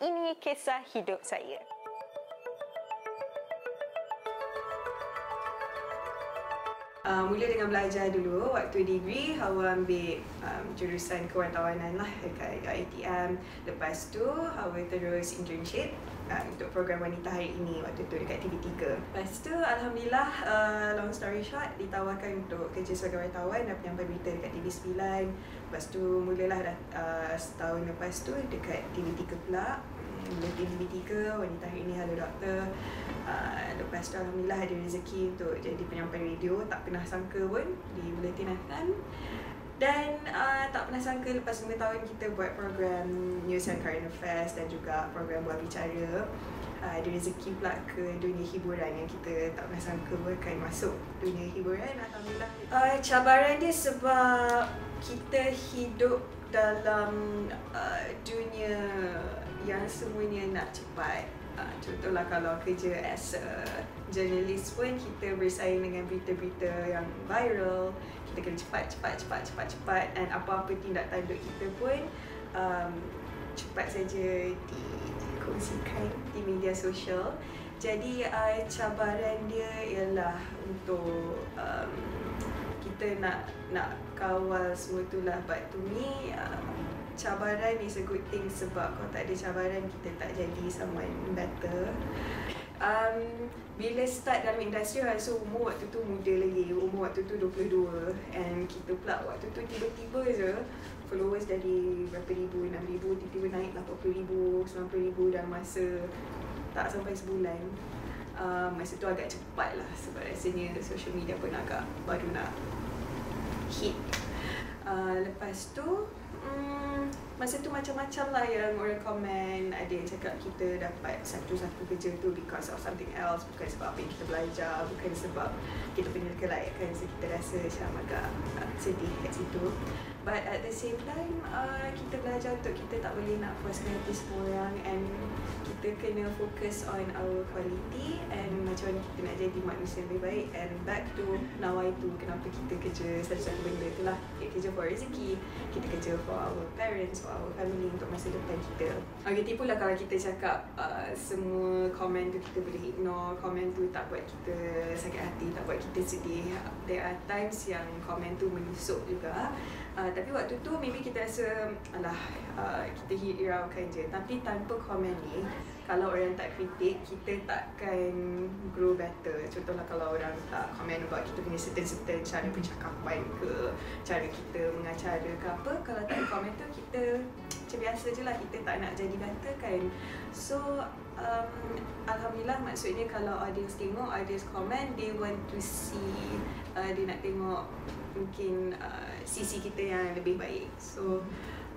Ini kisah hidup saya. Uh, mula dengan belajar dulu waktu degree Hawa ambil um, jurusan kewartawanan lah dekat ITM lepas tu Hawa terus internship uh, untuk program wanita hari ini waktu tu dekat TV3 lepas tu Alhamdulillah uh, long story short ditawarkan untuk kerja sebagai wartawan dan penyampai berita dekat TV9 lepas tu mulalah dah uh, setahun lepas tu dekat TV3 pula Buletin TV3, Wanita Hari Ini, Halo Doktor. Uh, Lepas tu Alhamdulillah ada rezeki untuk jadi penyampai radio. Tak pernah sangka pun di Buletin Akan dan uh, tak pernah sangka lepas 5 tahun kita buat program News and Current Affairs dan juga program Buat Bicara. Uh, Ada rezeki pula ke dunia hiburan yang kita tak pernah sangka akan masuk dunia hiburan. Alhamdulillah. Uh, Cabaran dia sebab kita hidup dalam uh, dunia yang semuanya nak cepat. Uh, contohlah kalau kerja as a journalist pun kita bersaing dengan berita-berita yang viral. Kita kena cepat, cepat, cepat, cepat, cepat dan apa-apa tindak tanduk kita pun um, cepat saja dikongsikan di media sosial. Jadi uh, cabaran dia ialah untuk um, kita nak nak kawal semua tu lah but to me uh, cabaran is a good thing sebab kalau tak ada cabaran kita tak jadi someone better. Um, bila start dalam industri rasa umur waktu tu muda lagi. Umur waktu tu 22 and kita pula waktu tu tiba-tiba je followers dari berapa ribu, 6 ribu, tiba-tiba naik 80 ribu, 90 ribu dalam masa tak sampai sebulan. Uh, masa tu agak cepat lah sebab rasanya social media pun agak baru nak hit. Uh, lepas tu um, masa tu macam-macam lah yang orang komen. Ada yang cakap kita dapat satu-satu kerja tu because of something else. Bukan sebab apa yang kita belajar bukan sebab kita punya kelayakan so kita rasa macam agak sedih kat situ. But at the same time uh, kita belajar untuk kita tak boleh nak puaskan hati semua orang and kita kena fokus on our quality and macam mana kita nak jadi manusia yang lebih baik and back to nawai tu kenapa kita kerja satu-satu benda tu lah. Kita kerja for rezeki kita kerja for our parents for our family untuk masa depan kita. Okay tipu lah kalau kita cakap uh, semua komen tu kita boleh ignore komen tu tak buat kita sakit hati tak buat kita sedih. There are times yang komen tu menusuk juga. Uh, tapi waktu tu maybe kita rasa alah uh, kita hiraukan je tapi tanpa komen ni kalau orang tak kritik kita takkan grow better. Contohlah kalau orang tak komen about kita punya certain-certain cara percakapan ke cara kita mengacara ke apa kalau tak komen tu kita macam biasa je lah. Kita tak nak jadi better kan. So um, Alhamdulillah maksudnya kalau audience tengok audience komen they want to see uh, dia nak tengok mungkin uh, sisi kita yang lebih baik. So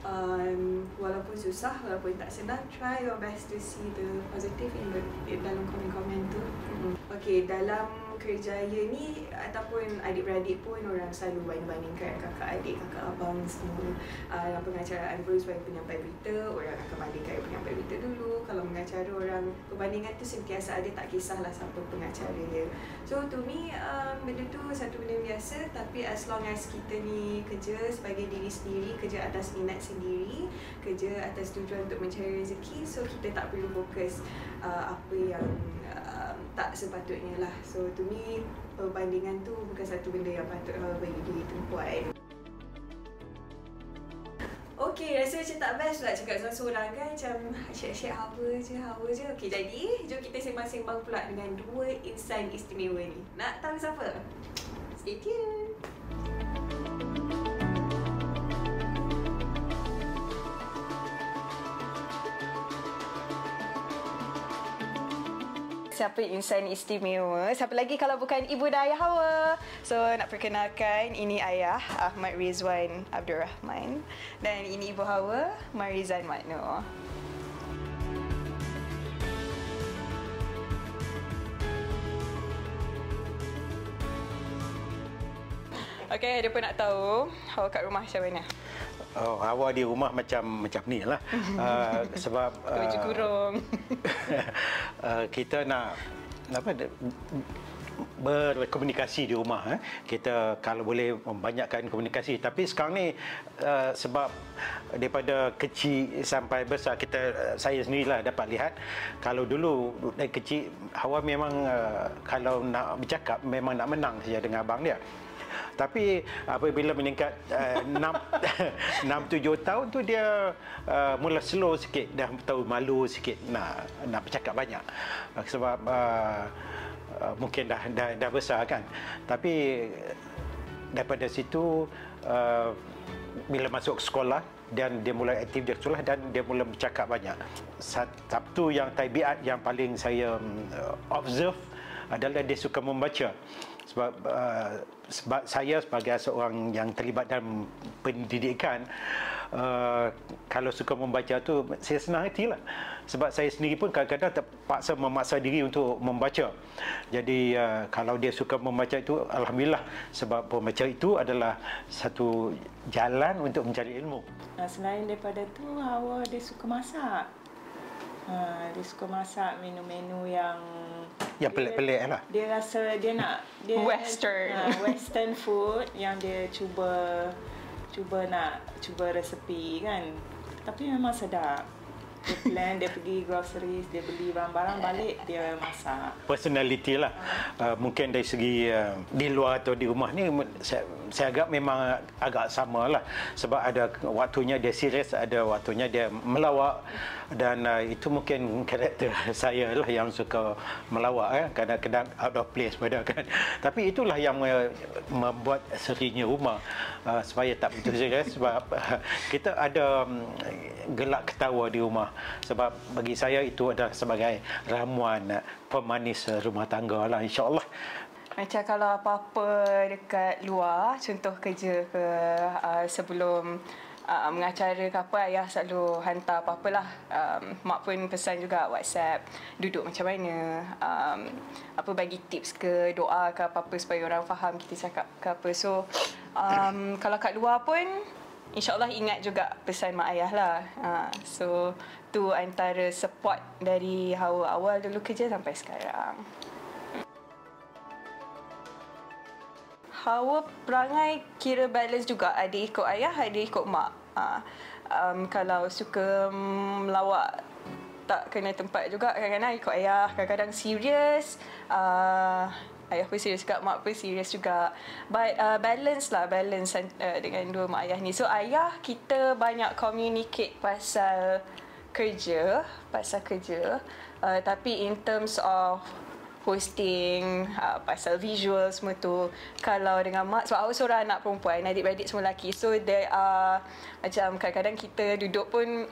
um, walaupun susah walaupun tak senang try your best to see the positive in the dalam komen-komen tu mm-hmm. okay dalam kerjaya ni ataupun adik-beradik pun orang selalu banding-bandingkan kakak adik kakak abang semua. Uh, dalam pengacaraan pun sebagai penyampai berita orang akan bandingkan penyampai berita dulu. Kalau mengacara orang perbandingan tu sentiasa ada tak kisahlah siapa pengacara dia. So to me um, benda tu satu benda biasa. Tapi as long as kita ni kerja sebagai diri sendiri kerja atas minat sendiri kerja atas tujuan untuk mencari rezeki so kita tak perlu fokus uh, apa yang uh, tak sepatutnya lah. So to me perbandingan tu bukan satu benda yang patut bagi diri perempuan. Okay, rasa macam tak best pula cakap seorang-seorang kan Macam asyik-asyik hawa je, hawa je. Okay, jadi jom kita sembang-sembang pula dengan dua insan istimewa ni. Nak tahu siapa? Stay tuned siapa insan istimewa. Siapa lagi kalau bukan ibu dan ayah Hawa. So nak perkenalkan ini ayah Ahmad Rizwan Abdul Rahman dan ini ibu Hawa Marizan Makno. Okay, ada pun nak tahu Hawa kat rumah macam mana? Oh, awal di rumah macam macam ni lah. uh, sebab uh, kurung. uh, kita nak apa berkomunikasi di rumah eh. kita kalau boleh membanyakkan komunikasi tapi sekarang ni uh, sebab daripada kecil sampai besar kita uh, saya sendirilah dapat lihat kalau dulu dari kecil Hawa memang uh, kalau nak bercakap memang nak menang saja dengan abang dia tapi apabila meningkat uh, 6 6 7 tahun tu dia uh, mula slow sikit. Dah tahu malu sikit nak nak bercakap banyak. Uh, sebab uh, uh, mungkin dah, dah dah besar kan. Tapi daripada situ uh, bila masuk sekolah dan dia mula aktif di sekolah dan dia mula bercakap banyak. Satu yang tabiat yang paling saya uh, observe adalah dia suka membaca. Sebab uh, sebab saya sebagai seorang yang terlibat dalam pendidikan uh, kalau suka membaca tu saya senang hati lah. Sebab saya sendiri pun kadang-kadang terpaksa memaksa diri untuk membaca. Jadi uh, kalau dia suka membaca itu Alhamdulillah. Sebab membaca itu adalah satu jalan untuk mencari ilmu. Selain daripada tu Hawa dia suka masak. Ha, dia suka masak menu-menu yang yang pelik-pelik lah. Dia rasa dia nak dia western. Ha, western food yang dia cuba cuba nak cuba resepi kan. Tapi memang sedap. Dia plan, dia pergi groceries, dia beli barang-barang balik, dia masak. Personality lah. Uh, mungkin dari segi uh, di luar atau di rumah ni, saya, saya agak memang agak sama lah. Sebab ada waktunya dia serius, ada waktunya dia melawak. Dan uh, itu mungkin karakter saya lah yang suka melawak kan kadang-kadang out of place pada kan tapi itulah yang uh, membuat serinya rumah uh, supaya tak begitu serius sebab uh, kita ada um, gelak ketawa di rumah. Sebab bagi saya itu adalah sebagai ramuan uh, pemanis rumah tangga lah insyaallah macam kalau apa-apa dekat luar contoh kerja ke uh, sebelum uh, mengacara ke apa ayah selalu hantar apa-apalah um, mak pun pesan juga WhatsApp duduk macam mana um, apa bagi tips ke doa ke apa-apa supaya orang faham kita cakap ke apa so um, kalau kat luar pun InsyaAllah ingat juga pesan mak ayah lah. Uh, so, tu antara support dari Hawa awal dulu kerja sampai sekarang. Hawa perangai kira balance juga. Ada ikut ayah, ada ikut mak. Uh, um, kalau suka melawak tak kena tempat juga kadang-kadang ikut ayah kadang-kadang serius uh, ayah pun serius juga mak pun serius juga but uh, balance lah balance uh, dengan dua mak ayah ni so ayah kita banyak communicate pasal kerja pasal kerja uh, tapi in terms of hosting uh, pasal visual semua tu. Kalau dengan mak sebab awak seorang anak perempuan adik-beradik semua lelaki. So there are macam kadang-kadang kita duduk pun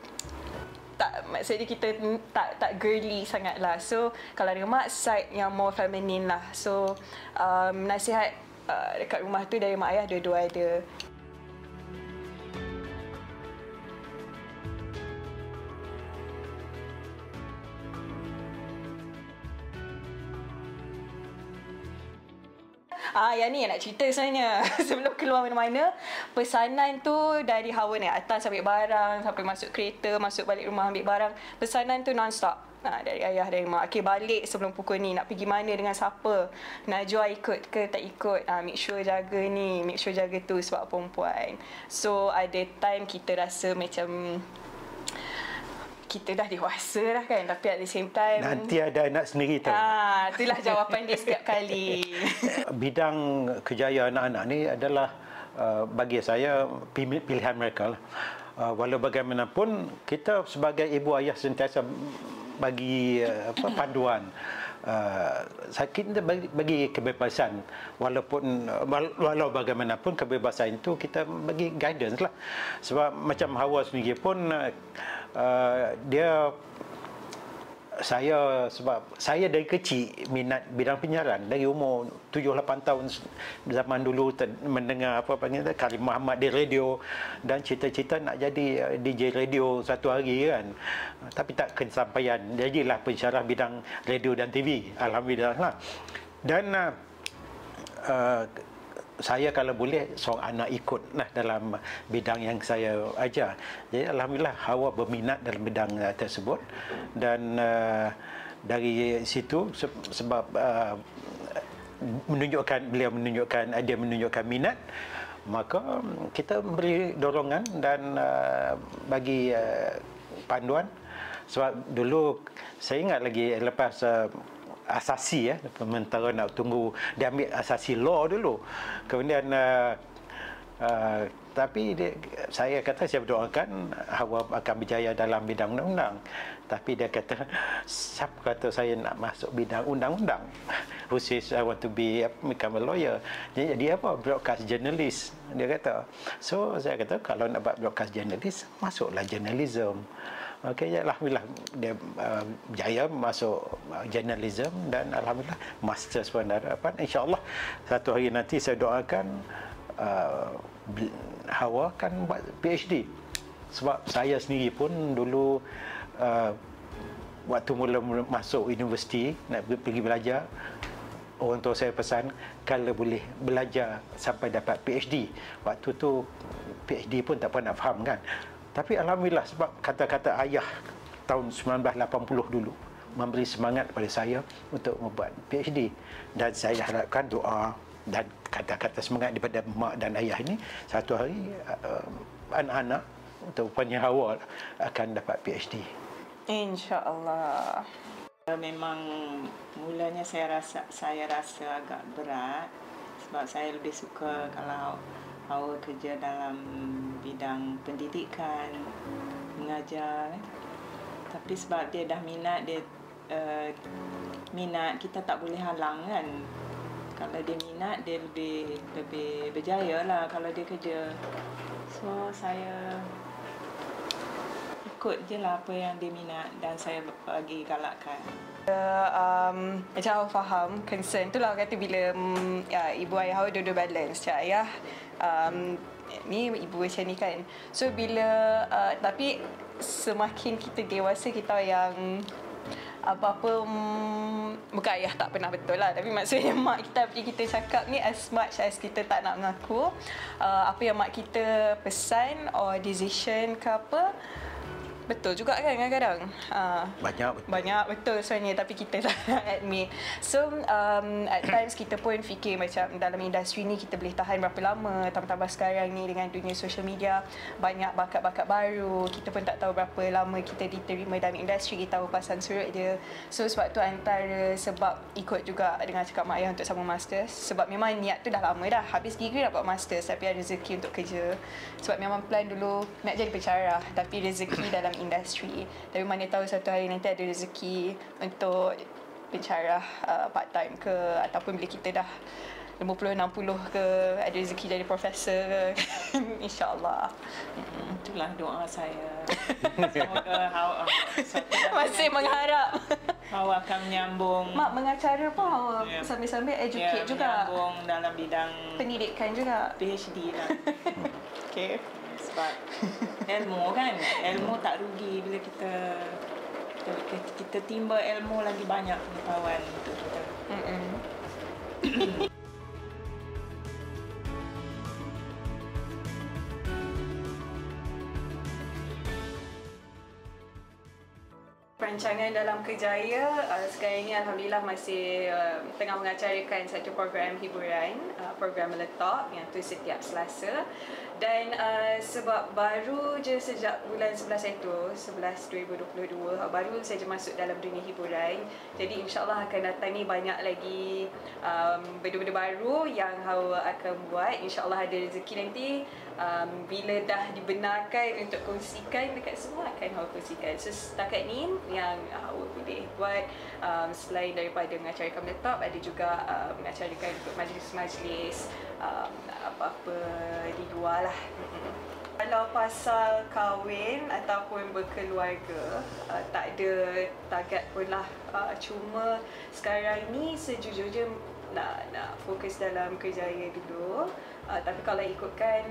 tak maksudnya kita tak tak girly sangat lah. So kalau dengan mak side yang more feminine lah. So um, nasihat uh, dekat rumah tu dari mak ayah dua-dua ada Ah, yang ni yang nak cerita sebenarnya. Sebelum keluar mana-mana, pesanan tu dari Hawa ni atas ambil barang, sampai masuk kereta, masuk balik rumah ambil barang. Pesanan tu non-stop. Ha, dari ayah dari mak. Okay, balik sebelum pukul ni. Nak pergi mana dengan siapa? Najwa ikut ke tak ikut? Ha, make sure jaga ni. Make sure jaga tu sebab perempuan. So, ada time kita rasa macam kita dah dewasa dah kan tapi at the same time nanti ada anak sendiri tu. Ah, itulah jawapan dia setiap kali. Bidang kejayaan anak-anak ni adalah uh, bagi saya pilihan mereka lah. Uh, walau bagaimanapun kita sebagai ibu ayah sentiasa bagi uh, apa panduan uh, kita bagi, bagi kebebasan walaupun uh, walau bagaimanapun kebebasan itu kita bagi guidance lah sebab macam Hawa sendiri pun uh, uh, dia saya sebab saya dari kecil minat bidang penyiaran. Dari umur 7 8 tahun zaman dulu mendengar apa panggil Karim Muhammad di radio dan cita-cita nak jadi uh, DJ radio satu hari kan. Tapi tak kesampaian. Jadilah pensyarah bidang radio dan TV alhamdulillah lah. Dan uh, uh, saya kalau boleh seorang anak ikut lah dalam bidang yang saya ajar. Jadi alhamdulillah Hawa berminat dalam bidang uh, tersebut dan uh, dari situ sebab uh, menunjukkan beliau menunjukkan dia menunjukkan minat maka mm, kita beri dorongan dan uh, bagi uh, panduan sebab dulu saya ingat lagi lepas uh, asasi ya pementara nak tunggu dia ambil asasi law dulu. Kemudian uh, uh, tapi dia, saya kata saya berdoakan Hawa akan berjaya dalam bidang undang-undang. Tapi dia kata siapa kata saya nak masuk bidang undang-undang? Who says I want to be become a lawyer. Jadi, jadi apa broadcast journalist dia kata. So saya kata kalau nak buat broadcast journalist masuklah journalism Okey, ya alhamdulillah. Dia uh, jaya masuk uh, journalism dan alhamdulillah master pun harapan insyaallah satu hari nanti saya doakan uh, Hawa kan buat PhD sebab saya sendiri pun dulu uh, waktu mula masuk universiti nak pergi belajar orang tua saya pesan kalau boleh belajar sampai dapat PhD waktu tu PhD pun tak pernah faham kan tapi alhamdulillah sebab kata-kata ayah tahun 1980 dulu memberi semangat kepada saya untuk membuat PhD dan saya harapkan doa dan kata-kata semangat daripada mak dan ayah ini satu hari uh, anak-anak atau punya Hawa akan dapat PhD. Insya-Allah. Memang mulanya saya rasa saya rasa agak berat sebab saya lebih suka kalau Hawa kerja dalam bidang pendidikan, mengajar. Tapi sebab dia dah minat, dia uh, minat kita tak boleh halang kan. Kalau dia minat, dia lebih lebih berjaya lah kalau dia kerja. So saya ikut je lah apa yang dia minat dan saya bagi galakkan. Uh, um, macam awak faham concern tu lah kata bila um, ya, ibu ayah awak dua-dua balance macam ayah um, ni ibu macam ni kan. So bila uh, tapi semakin kita dewasa kita yang apa-apa um, bukan ayah tak pernah betul lah. Tapi maksudnya mak kita bila kita cakap ni as much as kita tak nak mengaku uh, apa yang mak kita pesan or decision ke apa Betul juga kan kadang-kadang. Uh, banyak betul. Banyak betul sebenarnya tapi kita tak nak admit. So um, at times kita pun fikir macam dalam industri ni kita boleh tahan berapa lama. Tambah-tambah sekarang ni dengan dunia social media banyak bakat-bakat baru. Kita pun tak tahu berapa lama kita diterima dalam industri. Kita tahu pasang surut dia. So sebab tu antara sebab ikut juga dengan cakap mak ayah untuk sama master. Sebab memang niat tu dah lama dah. Habis degree dapat master tapi ada rezeki untuk kerja. Sebab memang plan dulu nak jadi pencarah. Tapi rezeki dalam industri tapi mana tahu satu hari nanti ada rezeki untuk pencarah uh, part time ke ataupun bila kita dah 50 60 ke ada rezeki jadi profesor ke insyaallah. Hmm, itulah doa saya. Semoga hawa masih mengharap. hawa akan menyambung. Mak mengacara pun hawa yeah. sambil-sambil educate yeah, juga. menyambung dalam bidang pendidikan juga. PhD lah. Okay sebab ilmu kan? Ilmu tak rugi bila kita kita, kita timba ilmu lagi banyak pengetahuan untuk kita. Perancangan dalam kejaya uh, sekarang ini Alhamdulillah masih uh, tengah mengacarakan satu program hiburan uh, program meletak yang tu setiap selasa dan uh, sebab baru je sejak bulan 11 itu 11 2022 baru saja masuk dalam dunia hiburan. Jadi insyaallah akan datang ni banyak lagi um, benda-benda baru yang Hawa akan buat. Insyaallah ada rezeki nanti um, bila dah dibenarkan untuk kongsikan dekat semua akan Hawa kongsikan. So setakat ni yang Hawa boleh buat um, selain daripada mengacarkan laptop ada juga uh, mengacarkan untuk majlis-majlis um, apa-apa di luar lah. Kalau pasal kahwin ataupun berkeluarga, uh, tak ada target pun lah. Uh, cuma sekarang ni sejujurnya nak nak fokus dalam kerjaya dulu. Uh, tapi kalau ikutkan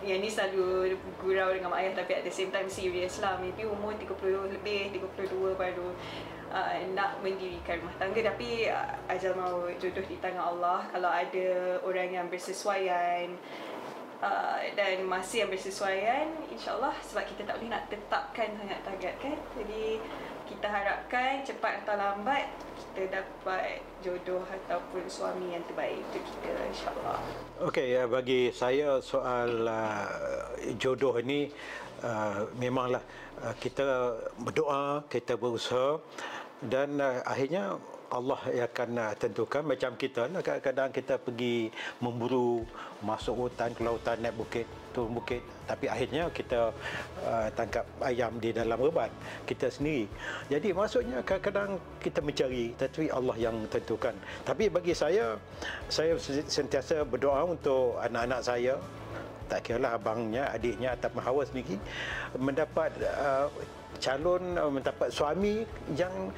yang ni selalu gurau dengan mak ayah tapi at the same time serious lah. Maybe umur 30 lebih, 32 baru uh, nak mendirikan rumah tangga. Tapi uh, ajal mau jodoh di tangan Allah. Kalau ada orang yang bersesuaian uh, dan masih yang bersesuaian insyaallah sebab kita tak boleh nak tetapkan sangat target kan? Jadi kita harapkan cepat atau lambat kita dapat jodoh ataupun suami yang terbaik untuk kita insyaAllah. Okey, ya, bagi saya soal uh, jodoh ini uh, memanglah uh, kita berdoa, kita berusaha dan uh, akhirnya Allah yang akan uh, tentukan macam kita lah kadang-kadang kita pergi memburu masuk hutan ke lautan naik bukit turun bukit. Tapi akhirnya kita uh, tangkap ayam di dalam reban kita sendiri. Jadi maksudnya kadang-kadang kita mencari tetapi Allah yang tentukan. Tapi bagi saya saya sentiasa berdoa untuk anak-anak saya. Tak kira lah abangnya, adiknya ataupun hawa sendiri mendapat uh, calon uh, mendapat suami yang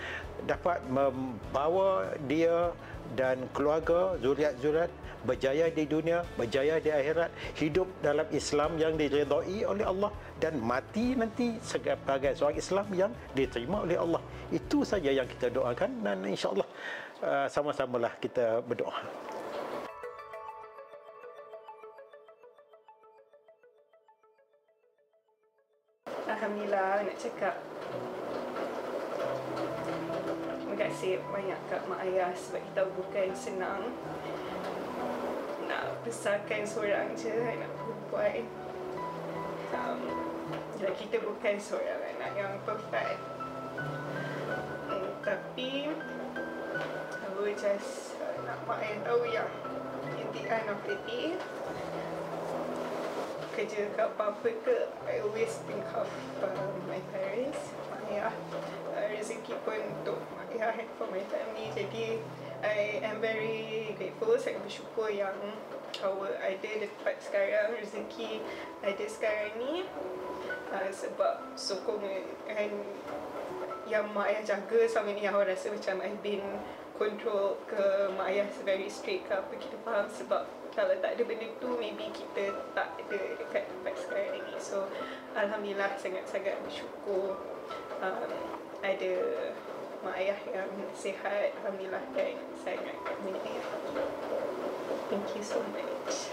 dapat membawa dia dan keluarga zuriat-zuriat berjaya di dunia, berjaya di akhirat, hidup dalam Islam yang diredai oleh Allah dan mati nanti sebagai seorang Islam yang diterima oleh Allah. Itu saja yang kita doakan dan insya-Allah uh, sama-samalah kita berdoa. Alhamdulillah nak cakap. Terima kasih banyak kat mak ayah sebab kita bukan senang Nak besarkan seorang je anak perempuan um, Dan kita bukan seorang anak yang perfect. Um, Tapi Aku just uh, nak mak ayah tahu yang In the end of the day kerja kat apa-apa ke I always think of uh, my parents. Ayah uh, rezeki pun untuk ayah and for my family. Jadi I am very grateful. Sangat bersyukur yang our ada dapat sekarang rezeki ada sekarang ni. Uh, sebab sokong and yang mak ayah jaga selama ni yang rasa macam I've been control ke mak ayah very strict ke apa kita faham sebab kalau tak ada benda tu maybe kita tak ada dekat tempat sekarang ni. So Alhamdulillah sangat-sangat bersyukur um, ada mak ayah yang sihat. Alhamdulillah dan sangat menyayang Thank you so much.